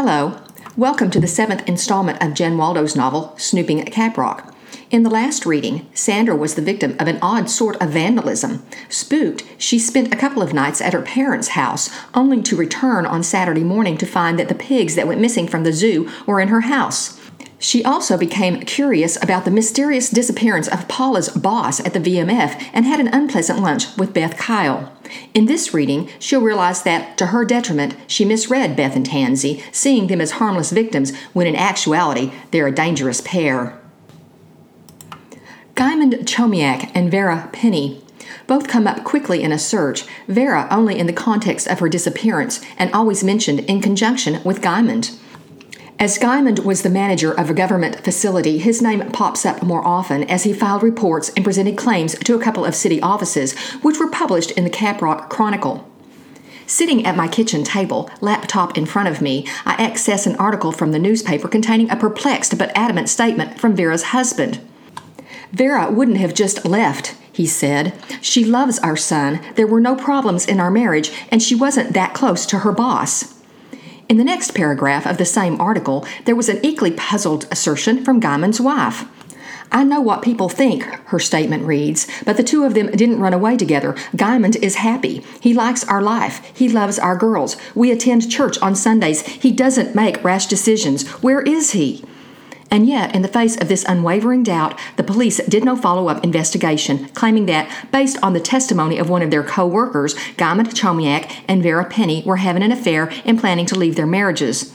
Hello. Welcome to the seventh installment of Jen Waldo's novel, Snooping at Caprock. In the last reading, Sandra was the victim of an odd sort of vandalism. Spooked, she spent a couple of nights at her parents' house, only to return on Saturday morning to find that the pigs that went missing from the zoo were in her house. She also became curious about the mysterious disappearance of Paula's boss at the VMF and had an unpleasant lunch with Beth Kyle. In this reading, she'll realize that, to her detriment, she misread Beth and Tansy, seeing them as harmless victims when in actuality they're a dangerous pair. Guymond Chomiak and Vera Penny both come up quickly in a search, Vera only in the context of her disappearance and always mentioned in conjunction with Guymond. As Guymond was the manager of a government facility, his name pops up more often as he filed reports and presented claims to a couple of city offices, which were published in the Caprock Chronicle. Sitting at my kitchen table, laptop in front of me, I access an article from the newspaper containing a perplexed but adamant statement from Vera's husband. Vera wouldn't have just left, he said. She loves our son. There were no problems in our marriage, and she wasn't that close to her boss. In the next paragraph of the same article, there was an equally puzzled assertion from Guymond's wife. I know what people think, her statement reads, but the two of them didn't run away together. Guymond is happy. He likes our life. He loves our girls. We attend church on Sundays. He doesn't make rash decisions. Where is he? And yet, in the face of this unwavering doubt, the police did no follow up investigation, claiming that, based on the testimony of one of their co workers, Guymond Chomiak and Vera Penny were having an affair and planning to leave their marriages.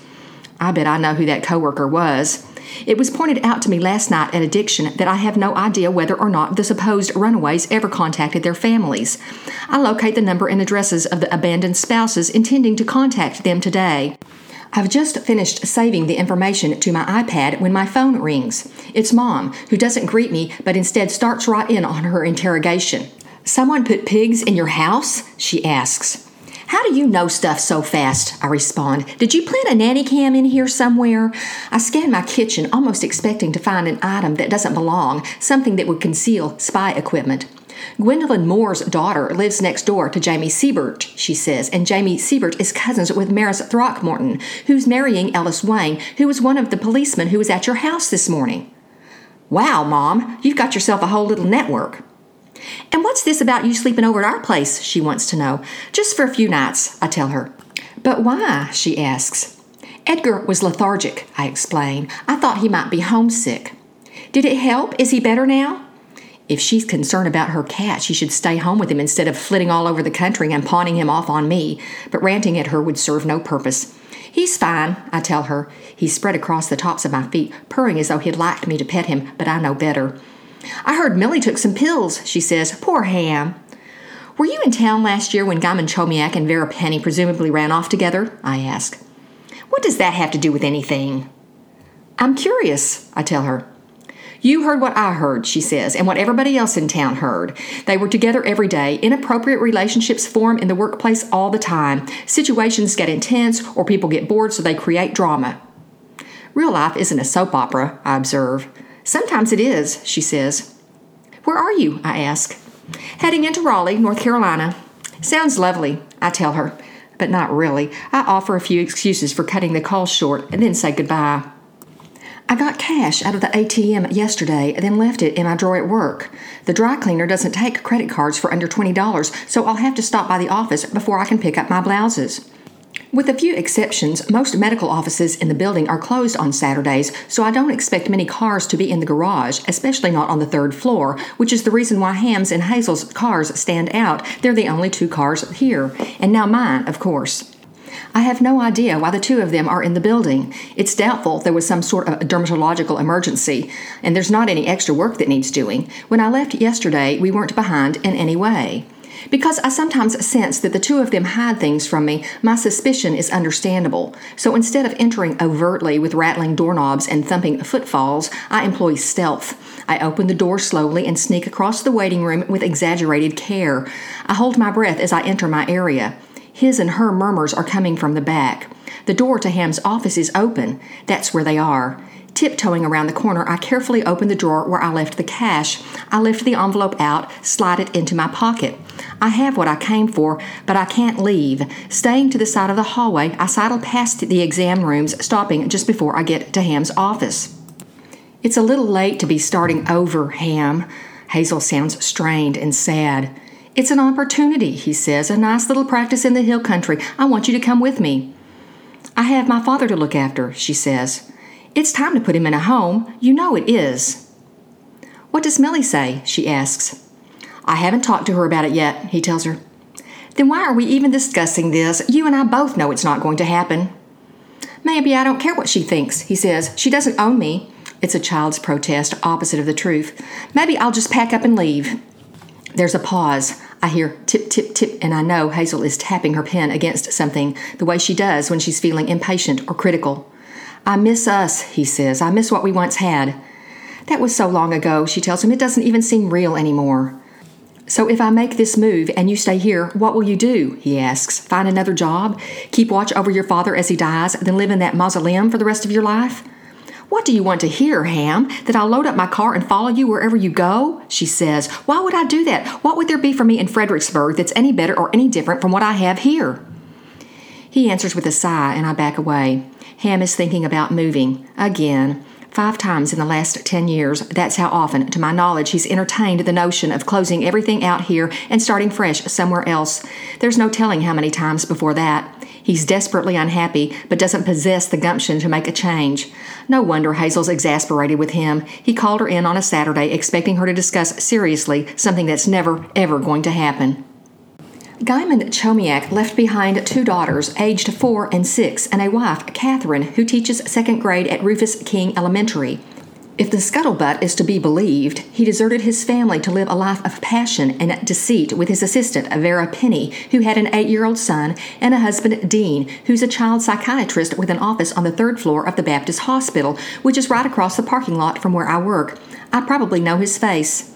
I bet I know who that co worker was. It was pointed out to me last night at Addiction that I have no idea whether or not the supposed runaways ever contacted their families. I locate the number and addresses of the abandoned spouses intending to contact them today. I've just finished saving the information to my iPad when my phone rings. It's Mom, who doesn't greet me but instead starts right in on her interrogation. Someone put pigs in your house? She asks. How do you know stuff so fast? I respond. Did you plant a nanny cam in here somewhere? I scan my kitchen, almost expecting to find an item that doesn't belong, something that would conceal spy equipment. Gwendolyn Moore's daughter lives next door to Jamie Siebert, she says, and Jamie Siebert is cousins with Maris Throckmorton, who's marrying Ellis Wayne, who was one of the policemen who was at your house this morning. Wow, Mom, you've got yourself a whole little network. And what's this about you sleeping over at our place? She wants to know. Just for a few nights, I tell her. But why? she asks. Edgar was lethargic, I explain. I thought he might be homesick. Did it help? Is he better now? If she's concerned about her cat, she should stay home with him instead of flitting all over the country and pawning him off on me. But ranting at her would serve no purpose. He's fine, I tell her. He's spread across the tops of my feet, purring as though he'd like me to pet him, but I know better. I heard Millie took some pills, she says. Poor Ham. Were you in town last year when Guymond Chomiak and Vera Penny presumably ran off together? I ask. What does that have to do with anything? I'm curious, I tell her. You heard what I heard, she says, and what everybody else in town heard. They were together every day. Inappropriate relationships form in the workplace all the time. Situations get intense or people get bored, so they create drama. Real life isn't a soap opera, I observe. Sometimes it is, she says. Where are you? I ask. Heading into Raleigh, North Carolina. Sounds lovely, I tell her, but not really. I offer a few excuses for cutting the call short and then say goodbye. I got cash out of the ATM yesterday then left it in my drawer at work. The dry cleaner doesn't take credit cards for under $20, so I'll have to stop by the office before I can pick up my blouses. With a few exceptions, most medical offices in the building are closed on Saturdays, so I don't expect many cars to be in the garage, especially not on the third floor, which is the reason why Ham's and Hazel's cars stand out. They're the only two cars here, and now mine, of course. I have no idea why the two of them are in the building. It's doubtful there was some sort of dermatological emergency, and there's not any extra work that needs doing. When I left yesterday, we weren't behind in any way. Because I sometimes sense that the two of them hide things from me, my suspicion is understandable. So instead of entering overtly with rattling doorknobs and thumping footfalls, I employ stealth. I open the door slowly and sneak across the waiting room with exaggerated care. I hold my breath as I enter my area. His and her murmurs are coming from the back. The door to Ham's office is open. That's where they are. Tiptoeing around the corner, I carefully open the drawer where I left the cash. I lift the envelope out, slide it into my pocket. I have what I came for, but I can't leave. Staying to the side of the hallway, I sidle past the exam rooms, stopping just before I get to Ham's office. It's a little late to be starting over, Ham. Hazel sounds strained and sad. It's an opportunity, he says, a nice little practice in the hill country. I want you to come with me. I have my father to look after, she says. It's time to put him in a home. You know it is. What does Millie say? she asks. I haven't talked to her about it yet, he tells her. Then why are we even discussing this? You and I both know it's not going to happen. Maybe I don't care what she thinks, he says. She doesn't own me. It's a child's protest, opposite of the truth. Maybe I'll just pack up and leave. There's a pause. I hear tip, tip, tip, and I know Hazel is tapping her pen against something, the way she does when she's feeling impatient or critical. I miss us, he says. I miss what we once had. That was so long ago, she tells him. It doesn't even seem real anymore. So if I make this move and you stay here, what will you do? He asks. Find another job? Keep watch over your father as he dies, then live in that mausoleum for the rest of your life? What do you want to hear, Ham? That I'll load up my car and follow you wherever you go? She says. Why would I do that? What would there be for me in Fredericksburg that's any better or any different from what I have here? He answers with a sigh, and I back away. Ham is thinking about moving. Again. Five times in the last 10 years, that's how often, to my knowledge, he's entertained the notion of closing everything out here and starting fresh somewhere else. There's no telling how many times before that. He's desperately unhappy, but doesn't possess the gumption to make a change. No wonder Hazel's exasperated with him. He called her in on a Saturday, expecting her to discuss seriously something that's never, ever going to happen. Guymond Chomiak left behind two daughters, aged four and six, and a wife, Catherine, who teaches second grade at Rufus King Elementary. If the scuttlebutt is to be believed, he deserted his family to live a life of passion and deceit with his assistant, Vera Penny, who had an eight year old son, and a husband, Dean, who's a child psychiatrist with an office on the third floor of the Baptist Hospital, which is right across the parking lot from where I work. I probably know his face.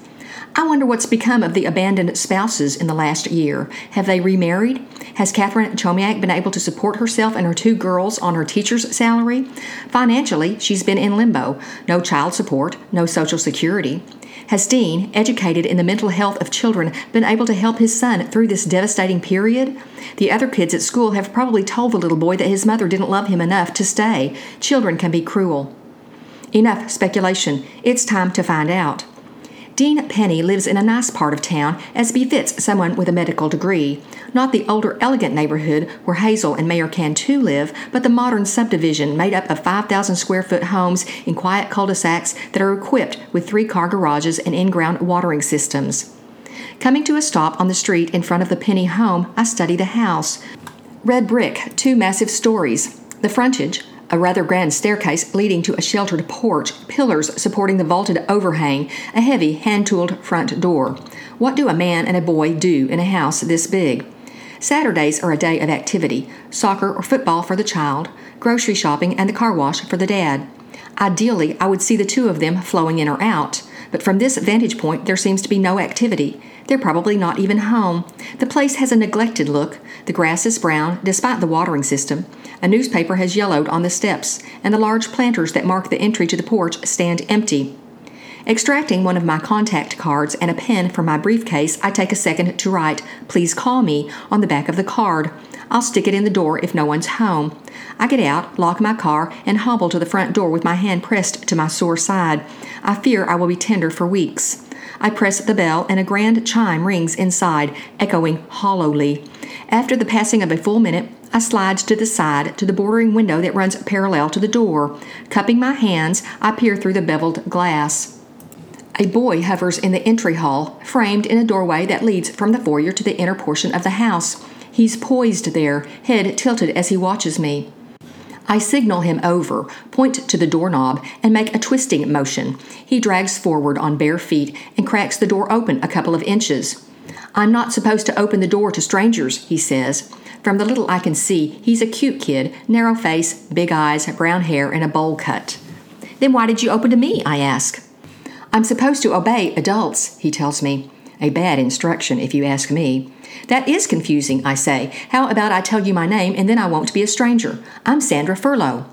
I wonder what's become of the abandoned spouses in the last year. Have they remarried? Has Catherine Chomiak been able to support herself and her two girls on her teacher's salary? Financially, she's been in limbo no child support, no social security. Has Dean, educated in the mental health of children, been able to help his son through this devastating period? The other kids at school have probably told the little boy that his mother didn't love him enough to stay. Children can be cruel. Enough speculation. It's time to find out. Dean Penny lives in a nice part of town, as befits someone with a medical degree. Not the older, elegant neighborhood where Hazel and Mayor Cantu live, but the modern subdivision made up of 5,000 square foot homes in quiet cul de sacs that are equipped with three car garages and in ground watering systems. Coming to a stop on the street in front of the Penny home, I study the house. Red brick, two massive stories. The frontage, a rather grand staircase leading to a sheltered porch, pillars supporting the vaulted overhang, a heavy, hand tooled front door. What do a man and a boy do in a house this big? Saturdays are a day of activity soccer or football for the child, grocery shopping, and the car wash for the dad. Ideally, I would see the two of them flowing in or out, but from this vantage point, there seems to be no activity. They're probably not even home. The place has a neglected look. The grass is brown, despite the watering system. A newspaper has yellowed on the steps, and the large planters that mark the entry to the porch stand empty. Extracting one of my contact cards and a pen from my briefcase, I take a second to write, Please call me, on the back of the card. I'll stick it in the door if no one's home. I get out, lock my car, and hobble to the front door with my hand pressed to my sore side. I fear I will be tender for weeks. I press the bell, and a grand chime rings inside, echoing hollowly. After the passing of a full minute, I slide to the side to the bordering window that runs parallel to the door. Cupping my hands, I peer through the beveled glass. A boy hovers in the entry hall, framed in a doorway that leads from the foyer to the inner portion of the house. He's poised there, head tilted as he watches me. I signal him over, point to the doorknob, and make a twisting motion. He drags forward on bare feet and cracks the door open a couple of inches. I'm not supposed to open the door to strangers, he says. From the little I can see, he's a cute kid, narrow face, big eyes, brown hair, and a bowl cut. Then why did you open to me? I ask. I'm supposed to obey adults, he tells me. A bad instruction, if you ask me. That is confusing, I say. How about I tell you my name and then I won't be a stranger? I'm Sandra Furlow.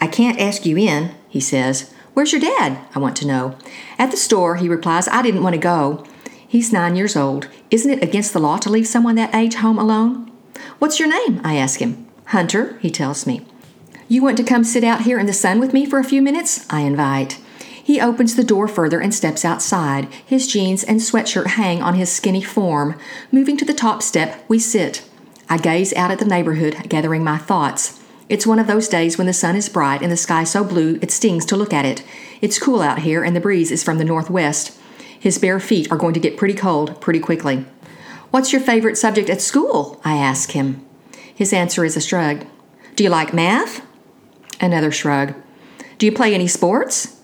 I can't ask you in, he says. Where's your dad? I want to know. At the store, he replies. I didn't want to go. He's nine years old. Isn't it against the law to leave someone that age home alone? What's your name? I ask him. Hunter, he tells me. You want to come sit out here in the sun with me for a few minutes? I invite. He opens the door further and steps outside. His jeans and sweatshirt hang on his skinny form. Moving to the top step, we sit. I gaze out at the neighborhood, gathering my thoughts. It's one of those days when the sun is bright and the sky so blue it stings to look at it. It's cool out here and the breeze is from the northwest. His bare feet are going to get pretty cold pretty quickly. What's your favorite subject at school? I ask him. His answer is a shrug. Do you like math? Another shrug. Do you play any sports?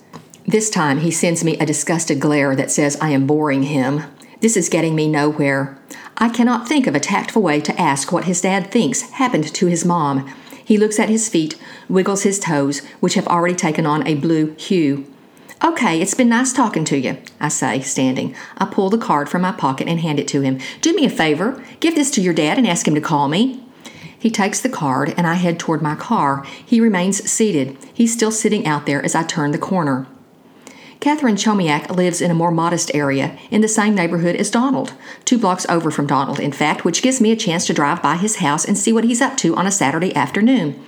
This time he sends me a disgusted glare that says I am boring him. This is getting me nowhere. I cannot think of a tactful way to ask what his dad thinks happened to his mom. He looks at his feet, wiggles his toes, which have already taken on a blue hue. Okay, it's been nice talking to you, I say, standing. I pull the card from my pocket and hand it to him. Do me a favor, give this to your dad and ask him to call me. He takes the card and I head toward my car. He remains seated. He's still sitting out there as I turn the corner. Catherine Chomiak lives in a more modest area in the same neighborhood as Donald, two blocks over from Donald, in fact, which gives me a chance to drive by his house and see what he's up to on a Saturday afternoon.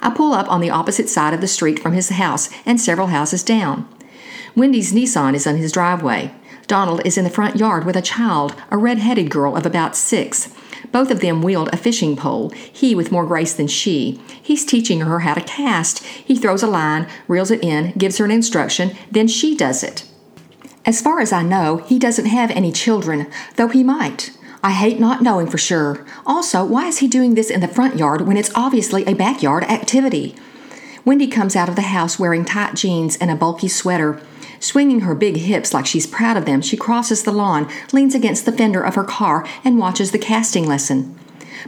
I pull up on the opposite side of the street from his house and several houses down. Wendy's Nissan is on his driveway. Donald is in the front yard with a child, a red headed girl of about six. Both of them wield a fishing pole, he with more grace than she. He's teaching her how to cast. He throws a line, reels it in, gives her an instruction, then she does it. As far as I know, he doesn't have any children, though he might. I hate not knowing for sure. Also, why is he doing this in the front yard when it's obviously a backyard activity? Wendy comes out of the house wearing tight jeans and a bulky sweater. Swinging her big hips like she's proud of them, she crosses the lawn, leans against the fender of her car, and watches the casting lesson.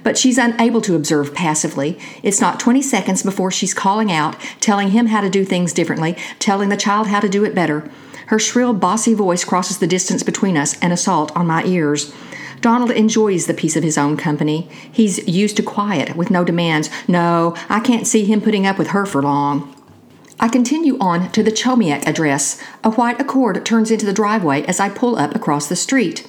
But she's unable to observe passively. It's not 20 seconds before she's calling out, telling him how to do things differently, telling the child how to do it better. Her shrill, bossy voice crosses the distance between us, an assault on my ears. Donald enjoys the peace of his own company. He's used to quiet, with no demands. No, I can't see him putting up with her for long. I continue on to the Chomiak address. A white Accord turns into the driveway as I pull up across the street.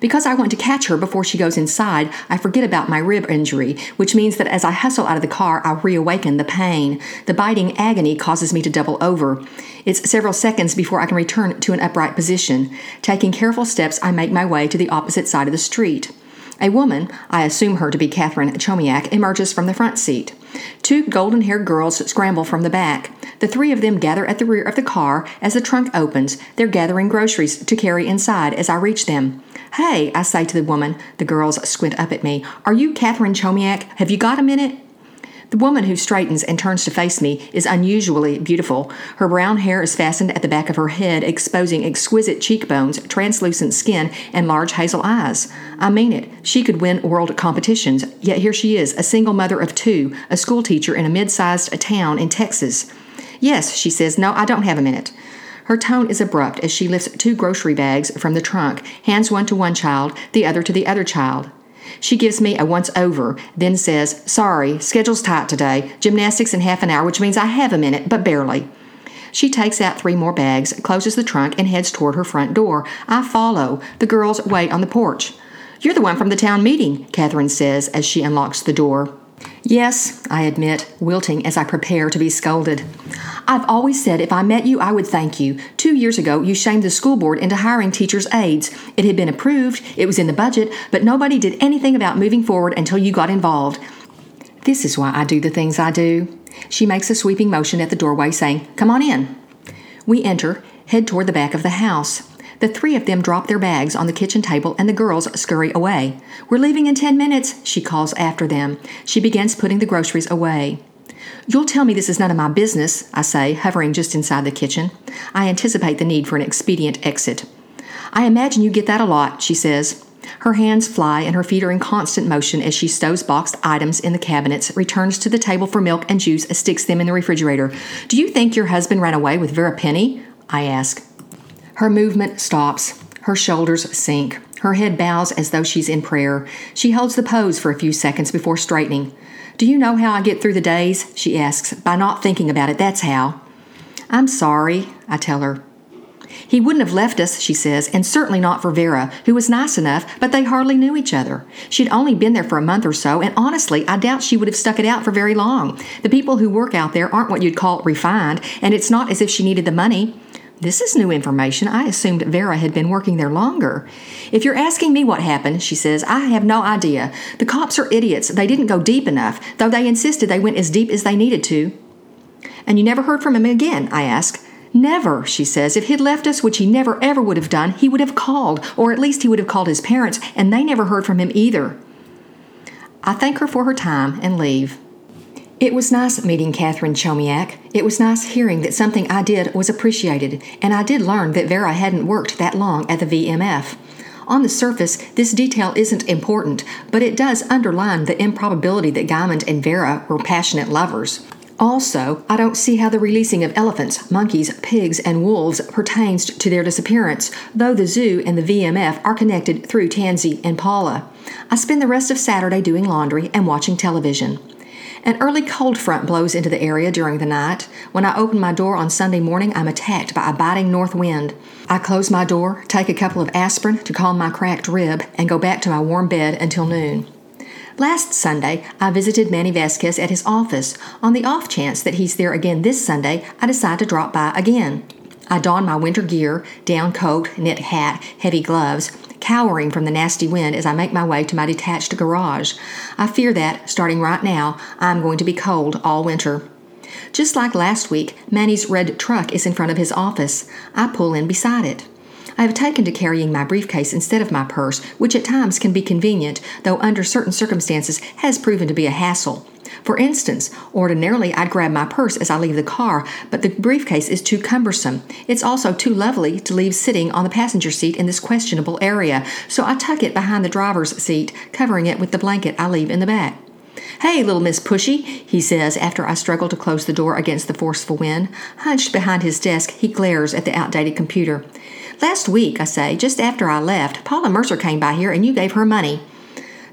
Because I want to catch her before she goes inside, I forget about my rib injury, which means that as I hustle out of the car, I reawaken the pain. The biting agony causes me to double over. It's several seconds before I can return to an upright position. Taking careful steps, I make my way to the opposite side of the street. A woman, I assume her to be Catherine Chomiak, emerges from the front seat. Two golden haired girls scramble from the back. The three of them gather at the rear of the car as the trunk opens. They're gathering groceries to carry inside as I reach them. Hey, I say to the woman. The girls squint up at me. Are you Catherine Chomiak? Have you got a minute? The woman who straightens and turns to face me is unusually beautiful. Her brown hair is fastened at the back of her head, exposing exquisite cheekbones, translucent skin, and large hazel eyes. I mean it. She could win world competitions, yet here she is, a single mother of two, a schoolteacher in a mid sized town in Texas. Yes, she says, no, I don't have a minute. Her tone is abrupt as she lifts two grocery bags from the trunk, hands one to one child, the other to the other child. She gives me a once over, then says, Sorry, schedule's tight today. Gymnastics in half an hour, which means I have a minute, but barely. She takes out three more bags, closes the trunk, and heads toward her front door. I follow. The girls wait on the porch. You're the one from the town meeting, Catherine says as she unlocks the door. Yes, I admit, wilting as I prepare to be scolded. I've always said if I met you, I would thank you. Two years ago, you shamed the school board into hiring teachers' aides. It had been approved, it was in the budget, but nobody did anything about moving forward until you got involved. This is why I do the things I do. She makes a sweeping motion at the doorway, saying, Come on in. We enter, head toward the back of the house. The three of them drop their bags on the kitchen table and the girls scurry away. We're leaving in ten minutes, she calls after them. She begins putting the groceries away. You'll tell me this is none of my business, I say, hovering just inside the kitchen. I anticipate the need for an expedient exit. I imagine you get that a lot, she says. Her hands fly and her feet are in constant motion as she stows boxed items in the cabinets, returns to the table for milk and juice, and sticks them in the refrigerator. Do you think your husband ran away with Vera Penny? I ask. Her movement stops. Her shoulders sink. Her head bows as though she's in prayer. She holds the pose for a few seconds before straightening. Do you know how I get through the days? She asks. By not thinking about it, that's how. I'm sorry, I tell her. He wouldn't have left us, she says, and certainly not for Vera, who was nice enough, but they hardly knew each other. She'd only been there for a month or so, and honestly, I doubt she would have stuck it out for very long. The people who work out there aren't what you'd call refined, and it's not as if she needed the money. This is new information. I assumed Vera had been working there longer. If you're asking me what happened, she says, I have no idea. The cops are idiots. They didn't go deep enough, though they insisted they went as deep as they needed to. And you never heard from him again? I ask. Never, she says. If he'd left us, which he never ever would have done, he would have called, or at least he would have called his parents, and they never heard from him either. I thank her for her time and leave. It was nice meeting Catherine Chomiak. It was nice hearing that something I did was appreciated, and I did learn that Vera hadn't worked that long at the VMF. On the surface, this detail isn't important, but it does underline the improbability that Guymond and Vera were passionate lovers. Also, I don't see how the releasing of elephants, monkeys, pigs, and wolves pertains to their disappearance, though the zoo and the VMF are connected through Tansy and Paula. I spend the rest of Saturday doing laundry and watching television. An early cold front blows into the area during the night. When I open my door on Sunday morning, I'm attacked by a biting north wind. I close my door, take a couple of aspirin to calm my cracked rib, and go back to my warm bed until noon. Last Sunday, I visited Manny Vasquez at his office. On the off chance that he's there again this Sunday, I decide to drop by again. I don my winter gear down coat, knit hat, heavy gloves, cowering from the nasty wind as I make my way to my detached garage. I fear that, starting right now, I'm going to be cold all winter. Just like last week, Manny's red truck is in front of his office. I pull in beside it. I have taken to carrying my briefcase instead of my purse, which at times can be convenient, though under certain circumstances has proven to be a hassle. For instance, ordinarily I'd grab my purse as I leave the car, but the briefcase is too cumbersome. It's also too lovely to leave sitting on the passenger seat in this questionable area, so I tuck it behind the driver's seat, covering it with the blanket I leave in the back. Hey, little Miss Pushy, he says after I struggle to close the door against the forceful wind. Hunched behind his desk, he glares at the outdated computer. Last week, I say, just after I left, Paula Mercer came by here and you gave her money.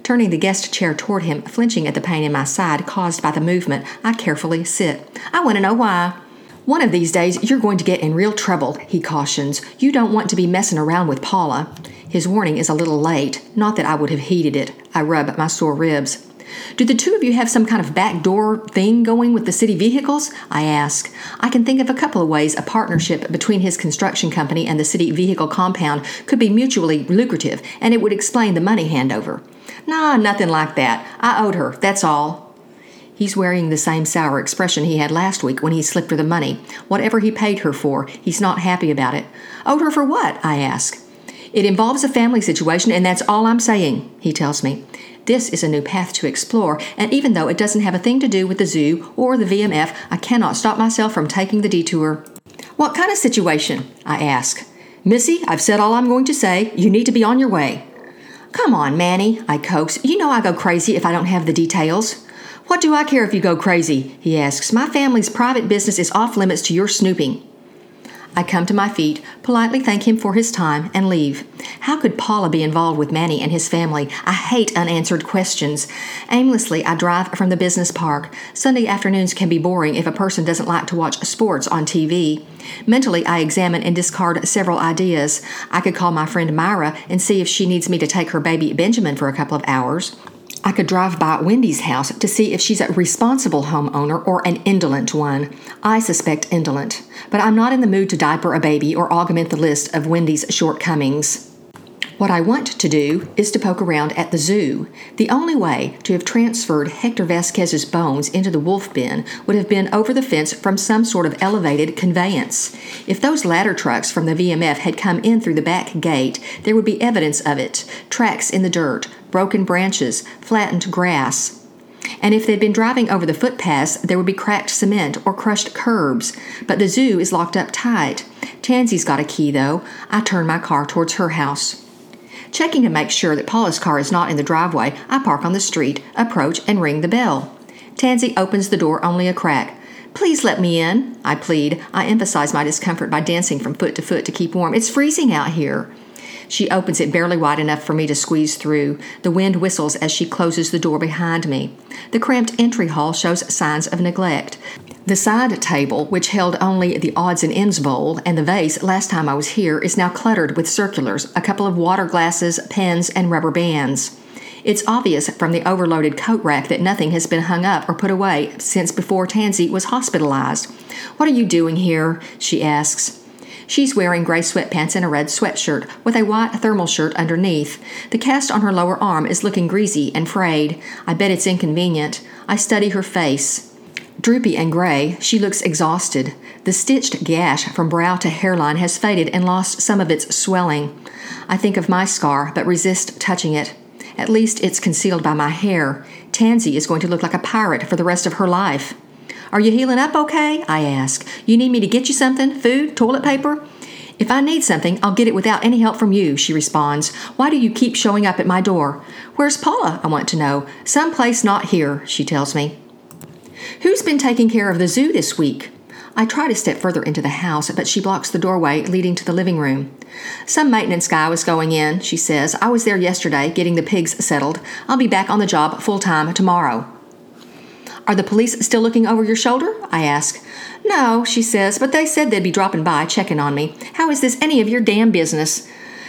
Turning the guest chair toward him, flinching at the pain in my side caused by the movement, I carefully sit. I want to know why. One of these days, you're going to get in real trouble, he cautions. You don't want to be messing around with Paula. His warning is a little late, not that I would have heeded it. I rub my sore ribs. Do the two of you have some kind of backdoor thing going with the city vehicles? I ask. I can think of a couple of ways a partnership between his construction company and the city vehicle compound could be mutually lucrative, and it would explain the money handover. Nah, nothing like that. I owed her, that's all. He's wearing the same sour expression he had last week when he slipped her the money. Whatever he paid her for, he's not happy about it. Owed her for what? I ask. It involves a family situation, and that's all I'm saying, he tells me. This is a new path to explore, and even though it doesn't have a thing to do with the zoo or the VMF, I cannot stop myself from taking the detour. What kind of situation? I ask. Missy, I've said all I'm going to say. You need to be on your way. Come on, Manny, I coax. You know I go crazy if I don't have the details. What do I care if you go crazy? He asks. My family's private business is off limits to your snooping. I come to my feet, politely thank him for his time, and leave. How could Paula be involved with Manny and his family? I hate unanswered questions. Aimlessly, I drive from the business park. Sunday afternoons can be boring if a person doesn't like to watch sports on TV. Mentally, I examine and discard several ideas. I could call my friend Myra and see if she needs me to take her baby Benjamin for a couple of hours. I could drive by Wendy's house to see if she's a responsible homeowner or an indolent one. I suspect indolent, but I'm not in the mood to diaper a baby or augment the list of Wendy's shortcomings. What I want to do is to poke around at the zoo. The only way to have transferred Hector Vasquez's bones into the wolf bin would have been over the fence from some sort of elevated conveyance. If those ladder trucks from the VMF had come in through the back gate, there would be evidence of it tracks in the dirt, broken branches, flattened grass. And if they'd been driving over the footpaths, there would be cracked cement or crushed curbs. But the zoo is locked up tight. Tansy's got a key, though. I turn my car towards her house. Checking to make sure that Paula's car is not in the driveway, I park on the street, approach, and ring the bell. Tansy opens the door only a crack. Please let me in, I plead. I emphasize my discomfort by dancing from foot to foot to keep warm. It's freezing out here. She opens it barely wide enough for me to squeeze through. The wind whistles as she closes the door behind me. The cramped entry hall shows signs of neglect. The side table, which held only the odds and ends bowl and the vase last time I was here, is now cluttered with circulars, a couple of water glasses, pens, and rubber bands. It's obvious from the overloaded coat rack that nothing has been hung up or put away since before Tansy was hospitalized. What are you doing here? she asks. She's wearing gray sweatpants and a red sweatshirt with a white thermal shirt underneath. The cast on her lower arm is looking greasy and frayed. I bet it's inconvenient. I study her face. Droopy and gray, she looks exhausted. The stitched gash from brow to hairline has faded and lost some of its swelling. I think of my scar, but resist touching it. At least it's concealed by my hair. Tansy is going to look like a pirate for the rest of her life. Are you healing up okay? I ask. You need me to get you something? Food? Toilet paper? If I need something, I'll get it without any help from you, she responds. Why do you keep showing up at my door? Where's Paula? I want to know. Someplace not here, she tells me. Who's been taking care of the zoo this week? I try to step further into the house, but she blocks the doorway leading to the living room. Some maintenance guy was going in, she says. I was there yesterday getting the pigs settled. I'll be back on the job full time tomorrow. Are the police still looking over your shoulder? I ask. No, she says, but they said they'd be dropping by checking on me. How is this any of your damn business?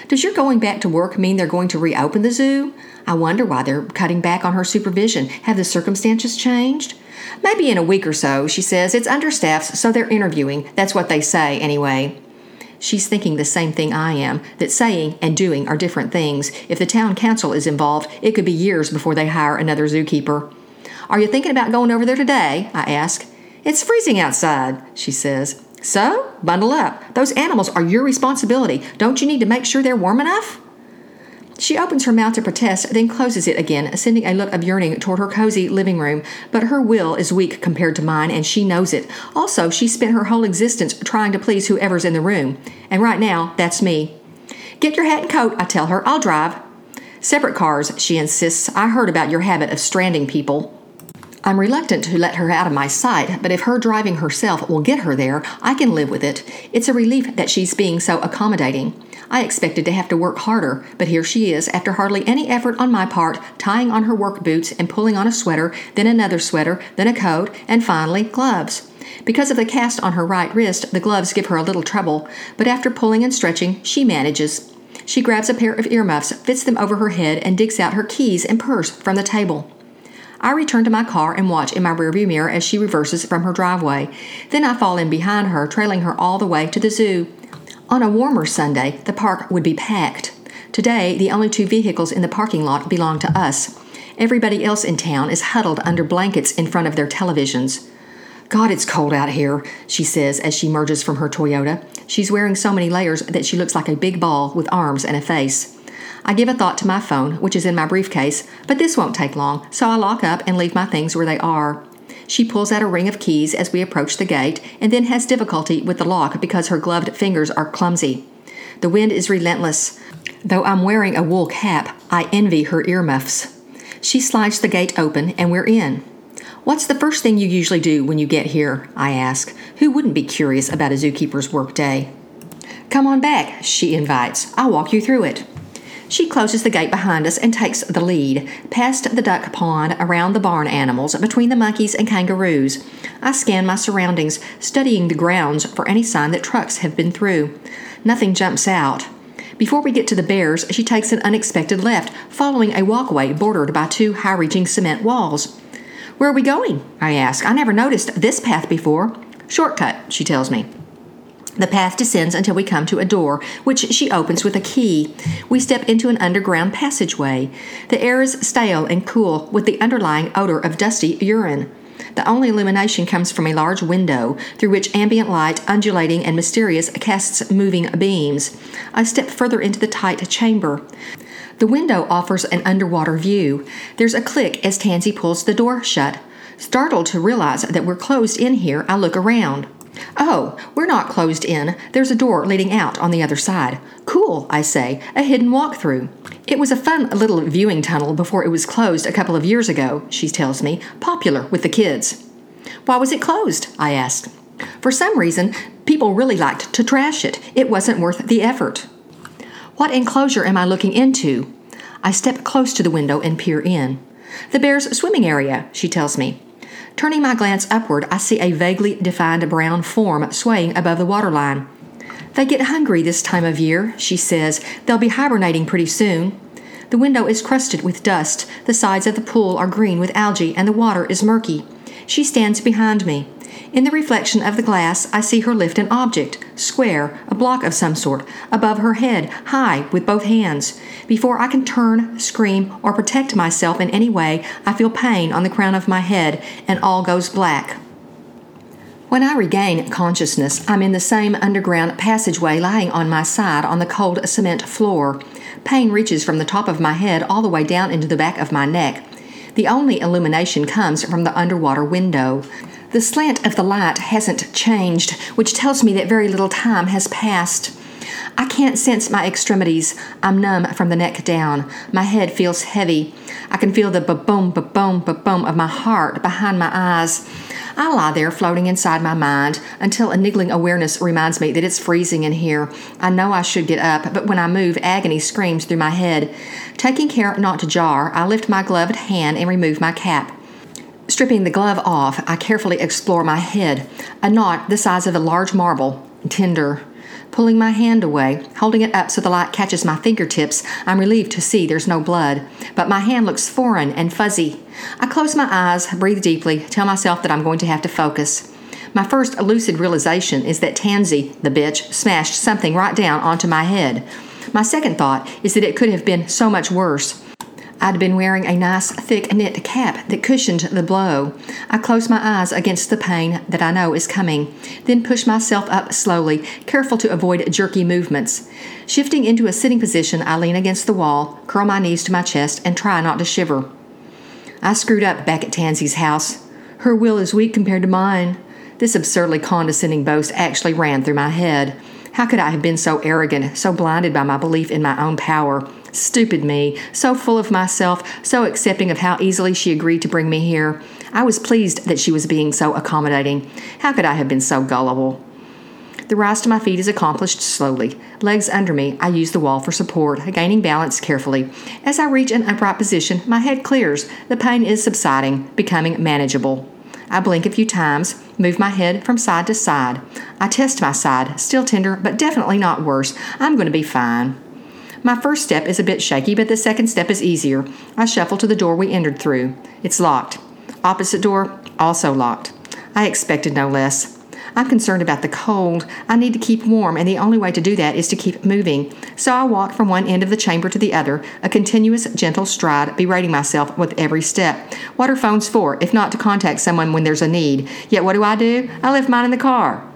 Does your going back to work mean they're going to reopen the zoo? I wonder why they're cutting back on her supervision. Have the circumstances changed? Maybe in a week or so, she says. It's understaffed, so they're interviewing. That's what they say, anyway. She's thinking the same thing I am that saying and doing are different things. If the town council is involved, it could be years before they hire another zookeeper. Are you thinking about going over there today? I ask. It's freezing outside, she says. So, bundle up. Those animals are your responsibility. Don't you need to make sure they're warm enough? She opens her mouth to protest, then closes it again, sending a look of yearning toward her cozy living room. But her will is weak compared to mine, and she knows it. Also, she spent her whole existence trying to please whoever's in the room. And right now, that's me. Get your hat and coat, I tell her. I'll drive. Separate cars, she insists. I heard about your habit of stranding people. I'm reluctant to let her out of my sight, but if her driving herself will get her there, I can live with it. It's a relief that she's being so accommodating. I expected to have to work harder, but here she is, after hardly any effort on my part, tying on her work boots and pulling on a sweater, then another sweater, then a coat, and finally gloves. Because of the cast on her right wrist, the gloves give her a little trouble, but after pulling and stretching, she manages. She grabs a pair of earmuffs, fits them over her head, and digs out her keys and purse from the table. I return to my car and watch in my rearview mirror as she reverses from her driveway. Then I fall in behind her, trailing her all the way to the zoo. On a warmer Sunday, the park would be packed. Today, the only two vehicles in the parking lot belong to us. Everybody else in town is huddled under blankets in front of their televisions. God, it's cold out here, she says as she emerges from her Toyota. She's wearing so many layers that she looks like a big ball with arms and a face. I give a thought to my phone, which is in my briefcase, but this won't take long, so I lock up and leave my things where they are. She pulls out a ring of keys as we approach the gate and then has difficulty with the lock because her gloved fingers are clumsy. The wind is relentless. Though I'm wearing a wool cap, I envy her earmuffs. She slides the gate open and we're in. What's the first thing you usually do when you get here? I ask. Who wouldn't be curious about a zookeeper's workday? Come on back, she invites. I'll walk you through it. She closes the gate behind us and takes the lead, past the duck pond, around the barn animals, between the monkeys and kangaroos. I scan my surroundings, studying the grounds for any sign that trucks have been through. Nothing jumps out. Before we get to the bears, she takes an unexpected left, following a walkway bordered by two high reaching cement walls. Where are we going? I ask. I never noticed this path before. Shortcut, she tells me. The path descends until we come to a door, which she opens with a key. We step into an underground passageway. The air is stale and cool, with the underlying odor of dusty urine. The only illumination comes from a large window, through which ambient light, undulating and mysterious, casts moving beams. I step further into the tight chamber. The window offers an underwater view. There's a click as Tansy pulls the door shut. Startled to realize that we're closed in here, I look around. Oh, we're not closed in. There's a door leading out on the other side. Cool, I say, a hidden walk-through. It was a fun little viewing tunnel before it was closed a couple of years ago, she tells me, popular with the kids. Why was it closed? I ask. For some reason, people really liked to trash it. It wasn't worth the effort. What enclosure am I looking into? I step close to the window and peer in. The bear's swimming area, she tells me. Turning my glance upward, I see a vaguely defined brown form swaying above the waterline. They get hungry this time of year, she says. They'll be hibernating pretty soon. The window is crusted with dust, the sides of the pool are green with algae, and the water is murky. She stands behind me. In the reflection of the glass, I see her lift an object, square, a block of some sort, above her head, high, with both hands. Before I can turn, scream, or protect myself in any way, I feel pain on the crown of my head, and all goes black. When I regain consciousness, I'm in the same underground passageway lying on my side on the cold cement floor. Pain reaches from the top of my head all the way down into the back of my neck. The only illumination comes from the underwater window. The slant of the light hasn't changed, which tells me that very little time has passed. I can't sense my extremities. I'm numb from the neck down. My head feels heavy. I can feel the ba-boom, ba-boom, ba-boom of my heart behind my eyes. I lie there floating inside my mind until a niggling awareness reminds me that it's freezing in here. I know I should get up, but when I move, agony screams through my head. Taking care not to jar, I lift my gloved hand and remove my cap. Stripping the glove off, I carefully explore my head, a knot the size of a large marble, tender. Pulling my hand away, holding it up so the light catches my fingertips, I'm relieved to see there's no blood, but my hand looks foreign and fuzzy. I close my eyes, breathe deeply, tell myself that I'm going to have to focus. My first lucid realization is that Tansy, the bitch, smashed something right down onto my head. My second thought is that it could have been so much worse. I'd been wearing a nice thick knit cap that cushioned the blow. I close my eyes against the pain that I know is coming, then push myself up slowly, careful to avoid jerky movements. Shifting into a sitting position, I lean against the wall, curl my knees to my chest, and try not to shiver. I screwed up back at Tansy's house. Her will is weak compared to mine. This absurdly condescending boast actually ran through my head. How could I have been so arrogant, so blinded by my belief in my own power? Stupid me, so full of myself, so accepting of how easily she agreed to bring me here. I was pleased that she was being so accommodating. How could I have been so gullible? The rise to my feet is accomplished slowly. Legs under me, I use the wall for support, gaining balance carefully. As I reach an upright position, my head clears. The pain is subsiding, becoming manageable. I blink a few times, move my head from side to side. I test my side, still tender, but definitely not worse. I'm going to be fine. My first step is a bit shaky, but the second step is easier. I shuffle to the door we entered through. It's locked. Opposite door, also locked. I expected no less. I'm concerned about the cold. I need to keep warm, and the only way to do that is to keep moving. So I walk from one end of the chamber to the other, a continuous, gentle stride, berating myself with every step. What are phones for, if not to contact someone when there's a need? Yet what do I do? I left mine in the car.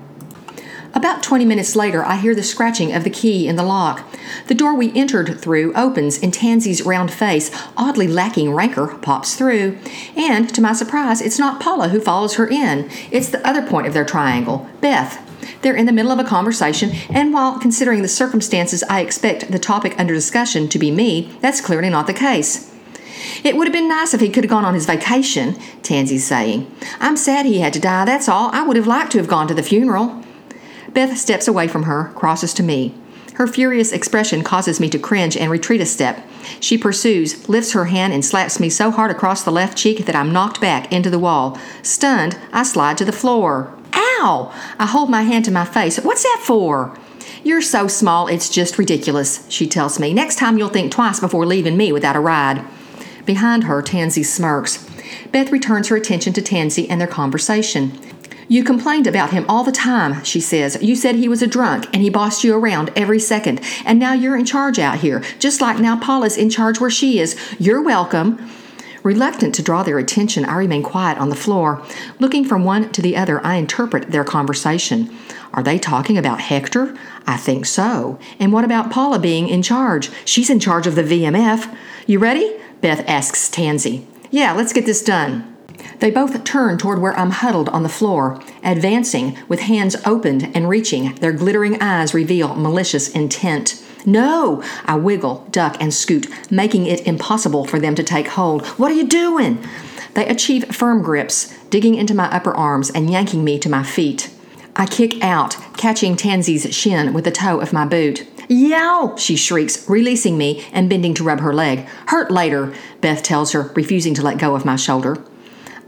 About 20 minutes later, I hear the scratching of the key in the lock. The door we entered through opens, and Tansy's round face, oddly lacking rancor, pops through. And, to my surprise, it's not Paula who follows her in. It's the other point of their triangle, Beth. They're in the middle of a conversation, and while considering the circumstances, I expect the topic under discussion to be me, that's clearly not the case. It would have been nice if he could have gone on his vacation, Tansy's saying. I'm sad he had to die, that's all. I would have liked to have gone to the funeral. Beth steps away from her, crosses to me. Her furious expression causes me to cringe and retreat a step. She pursues, lifts her hand, and slaps me so hard across the left cheek that I'm knocked back into the wall. Stunned, I slide to the floor. Ow! I hold my hand to my face. What's that for? You're so small, it's just ridiculous, she tells me. Next time you'll think twice before leaving me without a ride. Behind her, Tansy smirks. Beth returns her attention to Tansy and their conversation. You complained about him all the time, she says. You said he was a drunk and he bossed you around every second. And now you're in charge out here, just like now Paula's in charge where she is. You're welcome. Reluctant to draw their attention, I remain quiet on the floor. Looking from one to the other, I interpret their conversation. Are they talking about Hector? I think so. And what about Paula being in charge? She's in charge of the VMF. You ready? Beth asks Tansy. Yeah, let's get this done. They both turn toward where I'm huddled on the floor, advancing with hands opened and reaching. Their glittering eyes reveal malicious intent. No! I wiggle, duck, and scoot, making it impossible for them to take hold. What are you doing? They achieve firm grips, digging into my upper arms and yanking me to my feet. I kick out, catching Tansy's shin with the toe of my boot. Yow! she shrieks, releasing me and bending to rub her leg. Hurt later, Beth tells her, refusing to let go of my shoulder.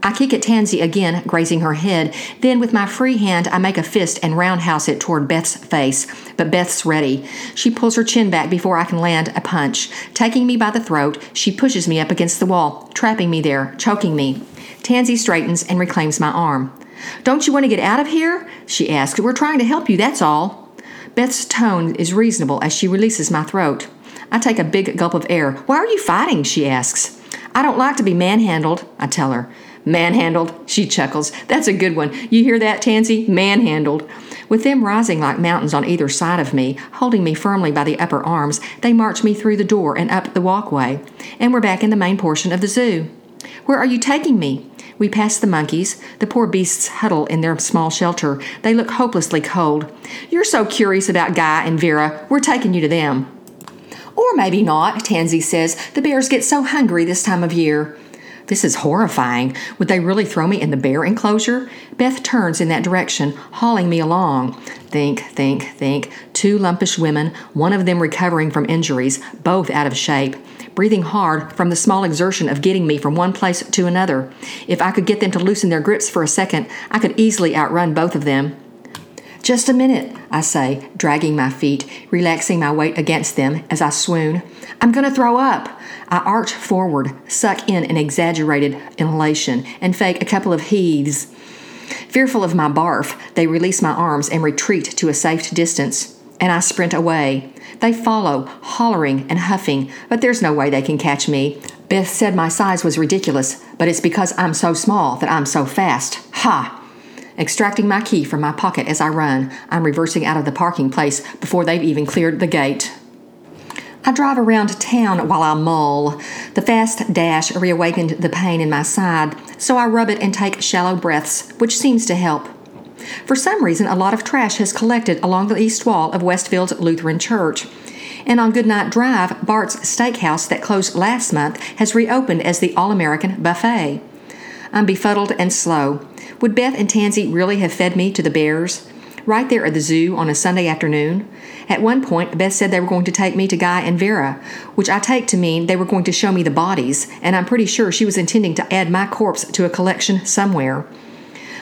I kick at Tansy again, grazing her head. Then, with my free hand, I make a fist and roundhouse it toward Beth's face. But Beth's ready. She pulls her chin back before I can land a punch. Taking me by the throat, she pushes me up against the wall, trapping me there, choking me. Tansy straightens and reclaims my arm. Don't you want to get out of here? She asks. We're trying to help you, that's all. Beth's tone is reasonable as she releases my throat. I take a big gulp of air. Why are you fighting? she asks. I don't like to be manhandled, I tell her. Manhandled, she chuckles. That's a good one. You hear that, Tansy? Manhandled. With them rising like mountains on either side of me, holding me firmly by the upper arms, they march me through the door and up the walkway. And we're back in the main portion of the zoo. Where are you taking me? We pass the monkeys. The poor beasts huddle in their small shelter. They look hopelessly cold. You're so curious about Guy and Vera. We're taking you to them. Or maybe not, Tansy says. The bears get so hungry this time of year. This is horrifying. Would they really throw me in the bear enclosure? Beth turns in that direction, hauling me along. Think, think, think. Two lumpish women, one of them recovering from injuries, both out of shape, breathing hard from the small exertion of getting me from one place to another. If I could get them to loosen their grips for a second, I could easily outrun both of them. Just a minute, I say, dragging my feet, relaxing my weight against them as I swoon. I'm going to throw up. I arch forward, suck in an exaggerated inhalation, and fake a couple of heaves. Fearful of my barf, they release my arms and retreat to a safe distance, and I sprint away. They follow, hollering and huffing, but there's no way they can catch me. Beth said my size was ridiculous, but it's because I'm so small that I'm so fast. Ha! Extracting my key from my pocket as I run, I'm reversing out of the parking place before they've even cleared the gate. I drive around town while I mull. The fast dash reawakened the pain in my side, so I rub it and take shallow breaths, which seems to help. For some reason, a lot of trash has collected along the east wall of Westfield's Lutheran Church. And on Goodnight Drive, Bart's Steakhouse that closed last month has reopened as the All American Buffet. I'm befuddled and slow. Would Beth and Tansy really have fed me to the bears? right there at the zoo on a Sunday afternoon. At one point, Beth said they were going to take me to Guy and Vera, which I take to mean they were going to show me the bodies, and I'm pretty sure she was intending to add my corpse to a collection somewhere.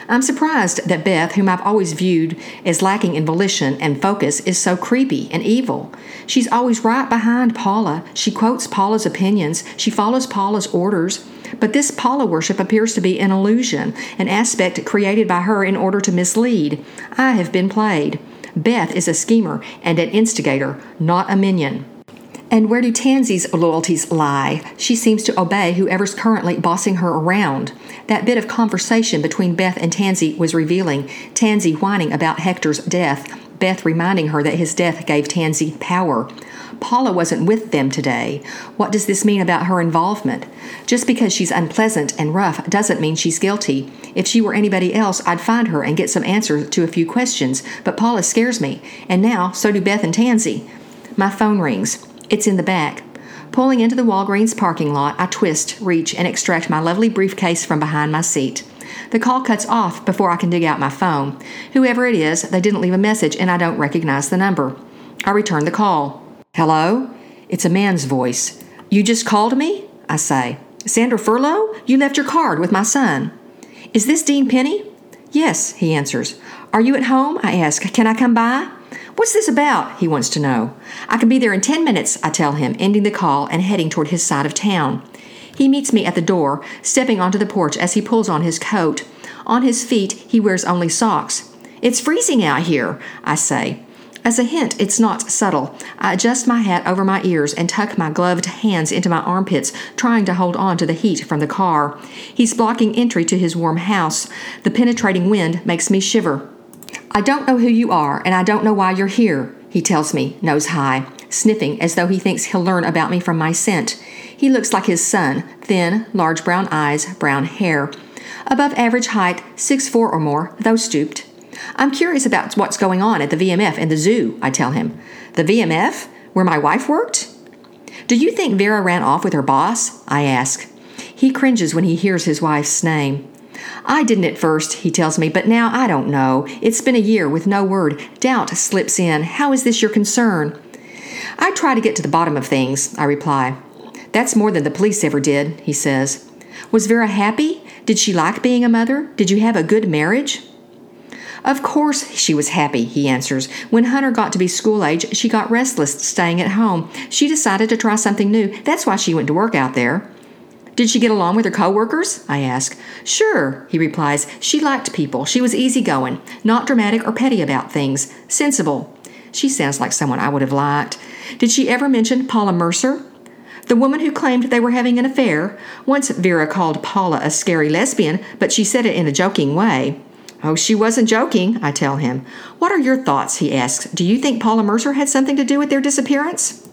I'm surprised that Beth, whom I've always viewed as lacking in volition and focus, is so creepy and evil. She's always right behind Paula. She quotes Paula's opinions, she follows Paula's orders. But this Paula worship appears to be an illusion, an aspect created by her in order to mislead. I have been played. Beth is a schemer and an instigator, not a minion. And where do Tansy's loyalties lie? She seems to obey whoever's currently bossing her around. That bit of conversation between Beth and Tansy was revealing. Tansy whining about Hector's death, Beth reminding her that his death gave Tansy power. Paula wasn't with them today. What does this mean about her involvement? Just because she's unpleasant and rough doesn't mean she's guilty. If she were anybody else, I'd find her and get some answers to a few questions, but Paula scares me, and now so do Beth and Tansy. My phone rings. It's in the back. Pulling into the Walgreens parking lot, I twist, reach, and extract my lovely briefcase from behind my seat. The call cuts off before I can dig out my phone. Whoever it is, they didn't leave a message and I don't recognize the number. I return the call. Hello? It's a man's voice. You just called me? I say. Sandra Furlow? You left your card with my son. Is this Dean Penny? Yes, he answers. Are you at home? I ask. Can I come by? What's this about? He wants to know. I can be there in 10 minutes, I tell him, ending the call and heading toward his side of town. He meets me at the door, stepping onto the porch as he pulls on his coat. On his feet, he wears only socks. It's freezing out here, I say. As a hint, it's not subtle. I adjust my hat over my ears and tuck my gloved hands into my armpits, trying to hold on to the heat from the car. He's blocking entry to his warm house. The penetrating wind makes me shiver. I don't know who you are, and I don't know why you're here, he tells me, nose high, sniffing as though he thinks he'll learn about me from my scent. He looks like his son thin, large brown eyes, brown hair. Above average height, six four or more, though stooped. I'm curious about what's going on at the VMF and the zoo, I tell him. The VMF? Where my wife worked? Do you think Vera ran off with her boss? I ask. He cringes when he hears his wife's name. I didn't at first, he tells me, but now I don't know. It's been a year with no word. Doubt slips in. How is this your concern? I try to get to the bottom of things, I reply. That's more than the police ever did, he says. Was Vera happy? Did she like being a mother? Did you have a good marriage? Of course she was happy, he answers. When Hunter got to be school age, she got restless staying at home. She decided to try something new. That's why she went to work out there. Did she get along with her coworkers? I ask. Sure, he replies. She liked people. She was easygoing, not dramatic or petty about things, sensible. She sounds like someone I would have liked. Did she ever mention Paula Mercer? The woman who claimed they were having an affair. Once Vera called Paula a scary lesbian, but she said it in a joking way. Oh, she wasn't joking, I tell him. What are your thoughts? he asks. Do you think Paula Mercer had something to do with their disappearance?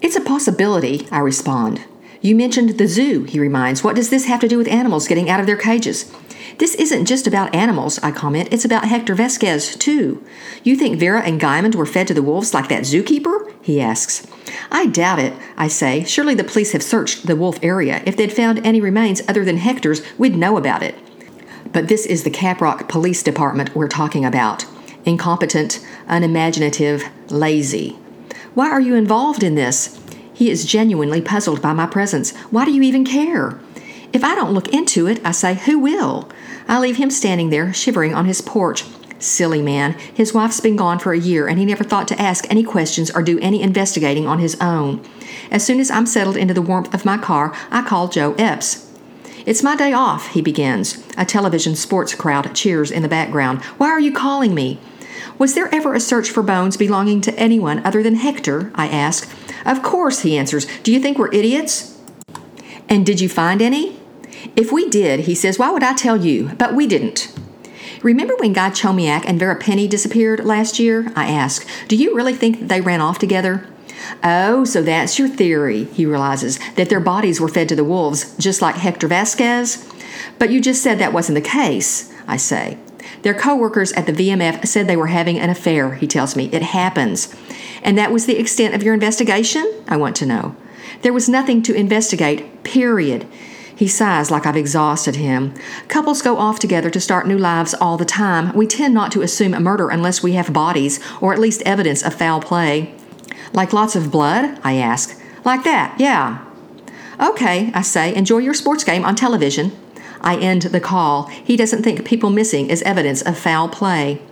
It's a possibility, I respond. You mentioned the zoo, he reminds. What does this have to do with animals getting out of their cages? This isn't just about animals, I comment. It's about Hector Vasquez, too. You think Vera and Guymond were fed to the wolves like that zookeeper? He asks. I doubt it, I say. Surely the police have searched the wolf area. If they'd found any remains other than Hector's, we'd know about it. But this is the Caprock Police Department we're talking about incompetent, unimaginative, lazy. Why are you involved in this? He is genuinely puzzled by my presence. Why do you even care? If I don't look into it, I say, who will? I leave him standing there, shivering on his porch. Silly man. His wife's been gone for a year, and he never thought to ask any questions or do any investigating on his own. As soon as I'm settled into the warmth of my car, I call Joe Epps. It's my day off, he begins. A television sports crowd cheers in the background. Why are you calling me? Was there ever a search for bones belonging to anyone other than Hector? I ask. Of course, he answers. Do you think we're idiots? And did you find any? If we did, he says, why would I tell you? But we didn't. Remember when Guy Chomiak and Vera Penny disappeared last year? I ask. Do you really think they ran off together? Oh, so that's your theory, he realizes, that their bodies were fed to the wolves, just like Hector Vasquez? But you just said that wasn't the case, I say. Their coworkers at the VMF said they were having an affair, he tells me. It happens. And that was the extent of your investigation? I want to know. There was nothing to investigate, period. He sighs like I've exhausted him. Couples go off together to start new lives all the time. We tend not to assume a murder unless we have bodies, or at least evidence of foul play. Like lots of blood? I ask. Like that, yeah. Okay, I say, enjoy your sports game on television. I end the call. He doesn't think people missing is evidence of foul play.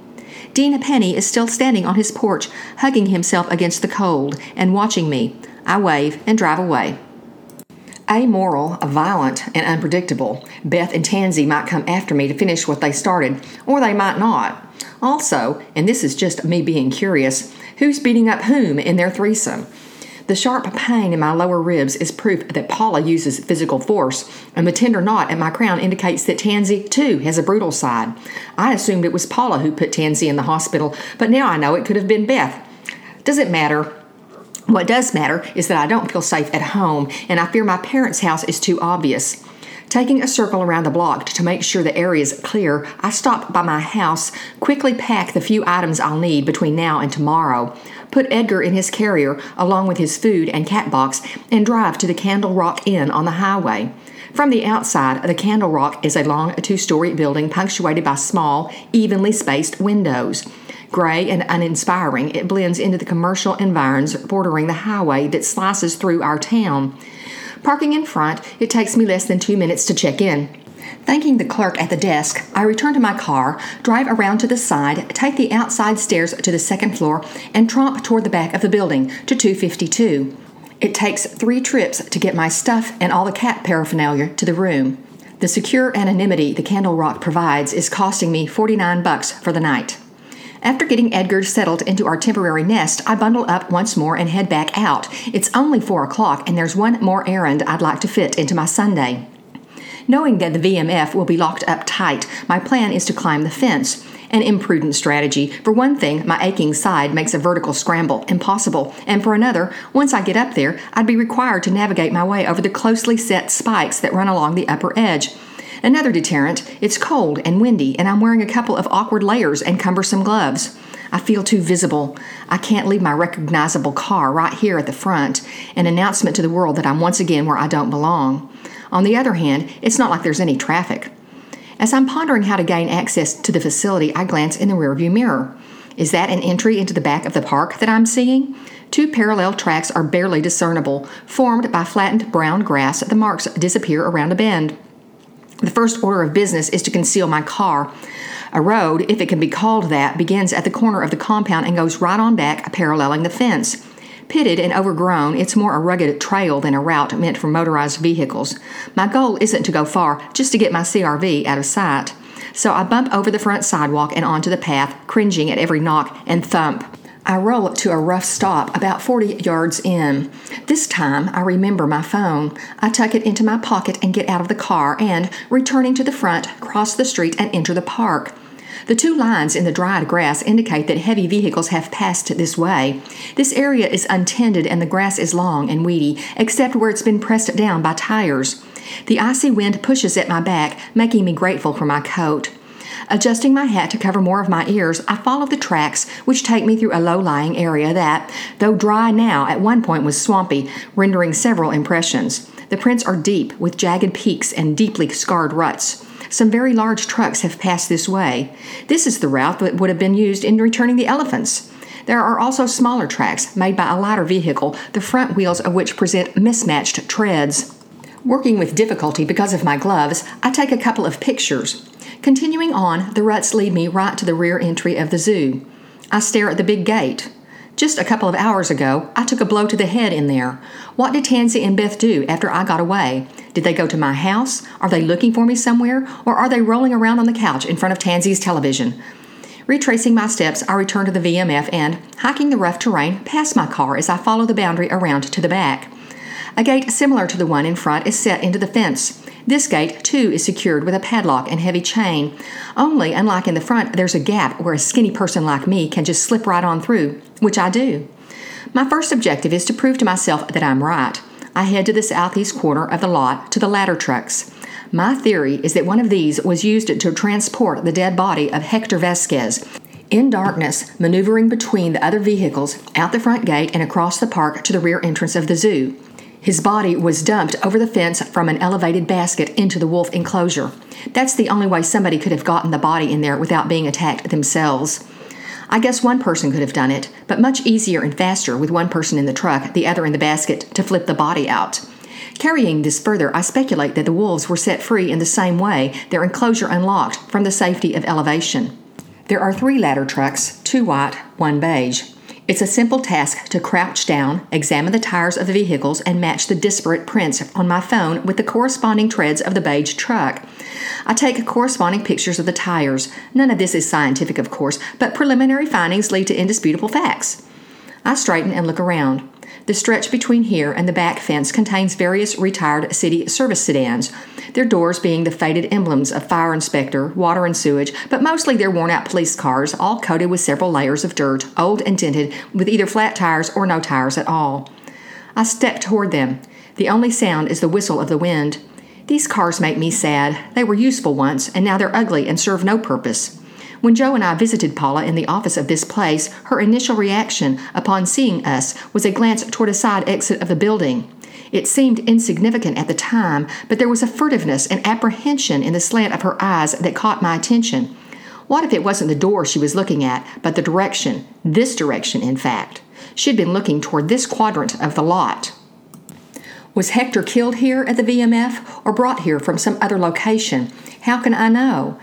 Dean Penny is still standing on his porch, hugging himself against the cold and watching me. I wave and drive away. Amoral, violent, and unpredictable, Beth and Tansy might come after me to finish what they started, or they might not. Also, and this is just me being curious, Who's beating up whom in their threesome? The sharp pain in my lower ribs is proof that Paula uses physical force, and the tender knot at my crown indicates that Tansy, too, has a brutal side. I assumed it was Paula who put Tansy in the hospital, but now I know it could have been Beth. Does it matter? What does matter is that I don't feel safe at home, and I fear my parents' house is too obvious. Taking a circle around the block to make sure the area is clear, I stop by my house, quickly pack the few items I'll need between now and tomorrow, put Edgar in his carrier along with his food and cat box, and drive to the Candle Rock Inn on the highway. From the outside, the Candle Rock is a long two story building punctuated by small, evenly spaced windows. Gray and uninspiring, it blends into the commercial environs bordering the highway that slices through our town. Parking in front, it takes me less than two minutes to check in. Thanking the clerk at the desk, I return to my car, drive around to the side, take the outside stairs to the second floor, and tromp toward the back of the building to 252. It takes three trips to get my stuff and all the cat paraphernalia to the room. The secure anonymity the Candle Rock provides is costing me 49 bucks for the night. After getting Edgar settled into our temporary nest, I bundle up once more and head back out. It's only four o'clock, and there's one more errand I'd like to fit into my Sunday. Knowing that the VMF will be locked up tight, my plan is to climb the fence. An imprudent strategy. For one thing, my aching side makes a vertical scramble impossible, and for another, once I get up there, I'd be required to navigate my way over the closely set spikes that run along the upper edge. Another deterrent it's cold and windy, and I'm wearing a couple of awkward layers and cumbersome gloves. I feel too visible. I can't leave my recognizable car right here at the front, an announcement to the world that I'm once again where I don't belong. On the other hand, it's not like there's any traffic. As I'm pondering how to gain access to the facility, I glance in the rearview mirror. Is that an entry into the back of the park that I'm seeing? Two parallel tracks are barely discernible, formed by flattened brown grass. The marks disappear around a bend. The first order of business is to conceal my car. A road, if it can be called that, begins at the corner of the compound and goes right on back, paralleling the fence. Pitted and overgrown, it's more a rugged trail than a route meant for motorized vehicles. My goal isn't to go far, just to get my CRV out of sight. So I bump over the front sidewalk and onto the path, cringing at every knock and thump. I roll it to a rough stop about 40 yards in. This time I remember my phone. I tuck it into my pocket and get out of the car and, returning to the front, cross the street and enter the park. The two lines in the dried grass indicate that heavy vehicles have passed this way. This area is untended and the grass is long and weedy, except where it's been pressed down by tires. The icy wind pushes at my back, making me grateful for my coat. Adjusting my hat to cover more of my ears, I follow the tracks, which take me through a low lying area that, though dry now, at one point was swampy, rendering several impressions. The prints are deep, with jagged peaks and deeply scarred ruts. Some very large trucks have passed this way. This is the route that would have been used in returning the elephants. There are also smaller tracks made by a lighter vehicle, the front wheels of which present mismatched treads. Working with difficulty because of my gloves, I take a couple of pictures. Continuing on, the ruts lead me right to the rear entry of the zoo. I stare at the big gate. Just a couple of hours ago, I took a blow to the head in there. What did Tansy and Beth do after I got away? Did they go to my house? Are they looking for me somewhere? Or are they rolling around on the couch in front of Tansy's television? Retracing my steps, I return to the VMF and, hiking the rough terrain, pass my car as I follow the boundary around to the back. A gate similar to the one in front is set into the fence. This gate, too, is secured with a padlock and heavy chain. Only, unlike in the front, there's a gap where a skinny person like me can just slip right on through, which I do. My first objective is to prove to myself that I'm right. I head to the southeast corner of the lot to the ladder trucks. My theory is that one of these was used to transport the dead body of Hector Vasquez. In darkness, maneuvering between the other vehicles, out the front gate and across the park to the rear entrance of the zoo. His body was dumped over the fence from an elevated basket into the wolf enclosure. That's the only way somebody could have gotten the body in there without being attacked themselves. I guess one person could have done it, but much easier and faster with one person in the truck, the other in the basket, to flip the body out. Carrying this further, I speculate that the wolves were set free in the same way, their enclosure unlocked from the safety of elevation. There are three ladder trucks, two white, one beige. It's a simple task to crouch down, examine the tires of the vehicles, and match the disparate prints on my phone with the corresponding treads of the beige truck. I take corresponding pictures of the tires. None of this is scientific, of course, but preliminary findings lead to indisputable facts. I straighten and look around. The stretch between here and the back fence contains various retired city service sedans, their doors being the faded emblems of fire inspector, water and sewage, but mostly their worn out police cars, all coated with several layers of dirt, old and dented, with either flat tires or no tires at all. I step toward them. The only sound is the whistle of the wind. These cars make me sad. They were useful once, and now they're ugly and serve no purpose. When Joe and I visited Paula in the office of this place, her initial reaction upon seeing us was a glance toward a side exit of the building. It seemed insignificant at the time, but there was a furtiveness and apprehension in the slant of her eyes that caught my attention. What if it wasn't the door she was looking at, but the direction, this direction, in fact? She'd been looking toward this quadrant of the lot. Was Hector killed here at the VMF or brought here from some other location? How can I know?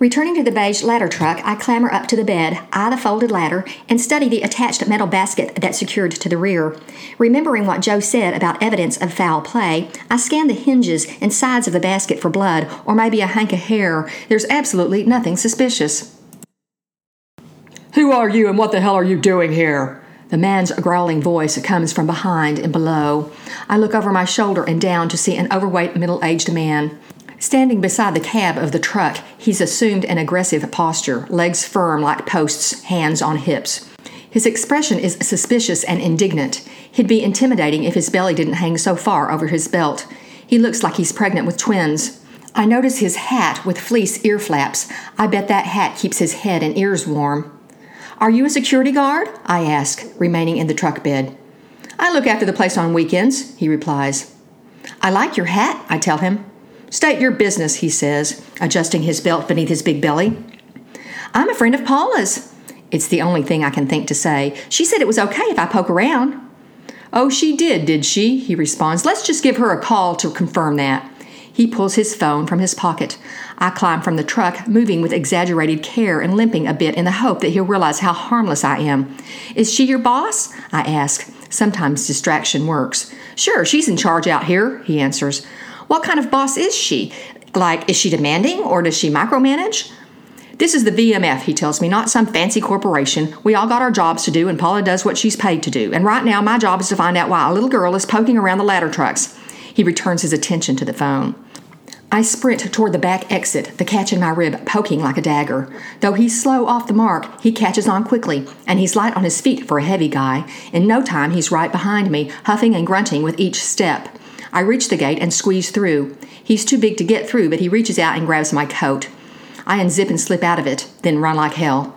Returning to the beige ladder truck, I clamber up to the bed, eye the folded ladder, and study the attached metal basket that's secured to the rear. Remembering what Joe said about evidence of foul play, I scan the hinges and sides of the basket for blood or maybe a hank of hair. There's absolutely nothing suspicious. Who are you and what the hell are you doing here? The man's growling voice comes from behind and below. I look over my shoulder and down to see an overweight middle aged man. Standing beside the cab of the truck, he's assumed an aggressive posture, legs firm like posts, hands on hips. His expression is suspicious and indignant. He'd be intimidating if his belly didn't hang so far over his belt. He looks like he's pregnant with twins. I notice his hat with fleece ear flaps. I bet that hat keeps his head and ears warm. Are you a security guard? I ask, remaining in the truck bed. I look after the place on weekends, he replies. I like your hat, I tell him. State your business, he says, adjusting his belt beneath his big belly. I'm a friend of Paula's. It's the only thing I can think to say. She said it was okay if I poke around. Oh, she did, did she? He responds. Let's just give her a call to confirm that. He pulls his phone from his pocket. I climb from the truck, moving with exaggerated care and limping a bit in the hope that he'll realize how harmless I am. Is she your boss? I ask. Sometimes distraction works. Sure, she's in charge out here, he answers. What kind of boss is she? Like, is she demanding or does she micromanage? This is the VMF, he tells me, not some fancy corporation. We all got our jobs to do, and Paula does what she's paid to do. And right now, my job is to find out why a little girl is poking around the ladder trucks. He returns his attention to the phone. I sprint toward the back exit, the catch in my rib poking like a dagger. Though he's slow off the mark, he catches on quickly, and he's light on his feet for a heavy guy. In no time, he's right behind me, huffing and grunting with each step. I reach the gate and squeeze through. He's too big to get through, but he reaches out and grabs my coat. I unzip and slip out of it, then run like hell.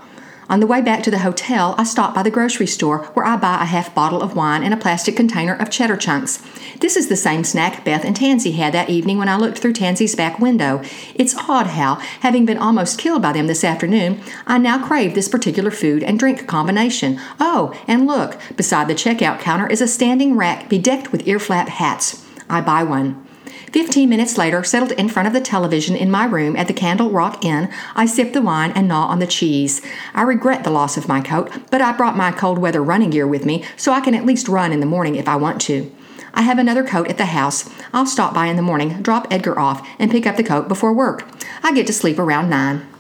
On the way back to the hotel, I stop by the grocery store where I buy a half bottle of wine and a plastic container of cheddar chunks. This is the same snack Beth and Tansy had that evening when I looked through Tansy's back window. It's odd how, having been almost killed by them this afternoon, I now crave this particular food and drink combination. Oh, and look, beside the checkout counter is a standing rack bedecked with ear flap hats. I buy one. Fifteen minutes later, settled in front of the television in my room at the Candle Rock Inn, I sip the wine and gnaw on the cheese. I regret the loss of my coat, but I brought my cold weather running gear with me so I can at least run in the morning if I want to. I have another coat at the house. I'll stop by in the morning, drop Edgar off, and pick up the coat before work. I get to sleep around 9.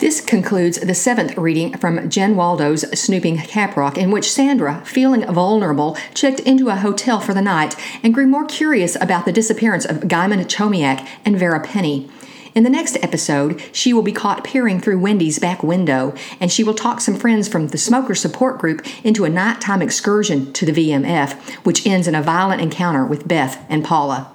This concludes the seventh reading from Jen Waldo's Snooping Caprock, in which Sandra, feeling vulnerable, checked into a hotel for the night and grew more curious about the disappearance of Guymond Chomiak and Vera Penny. In the next episode, she will be caught peering through Wendy's back window, and she will talk some friends from the smoker support group into a nighttime excursion to the VMF, which ends in a violent encounter with Beth and Paula.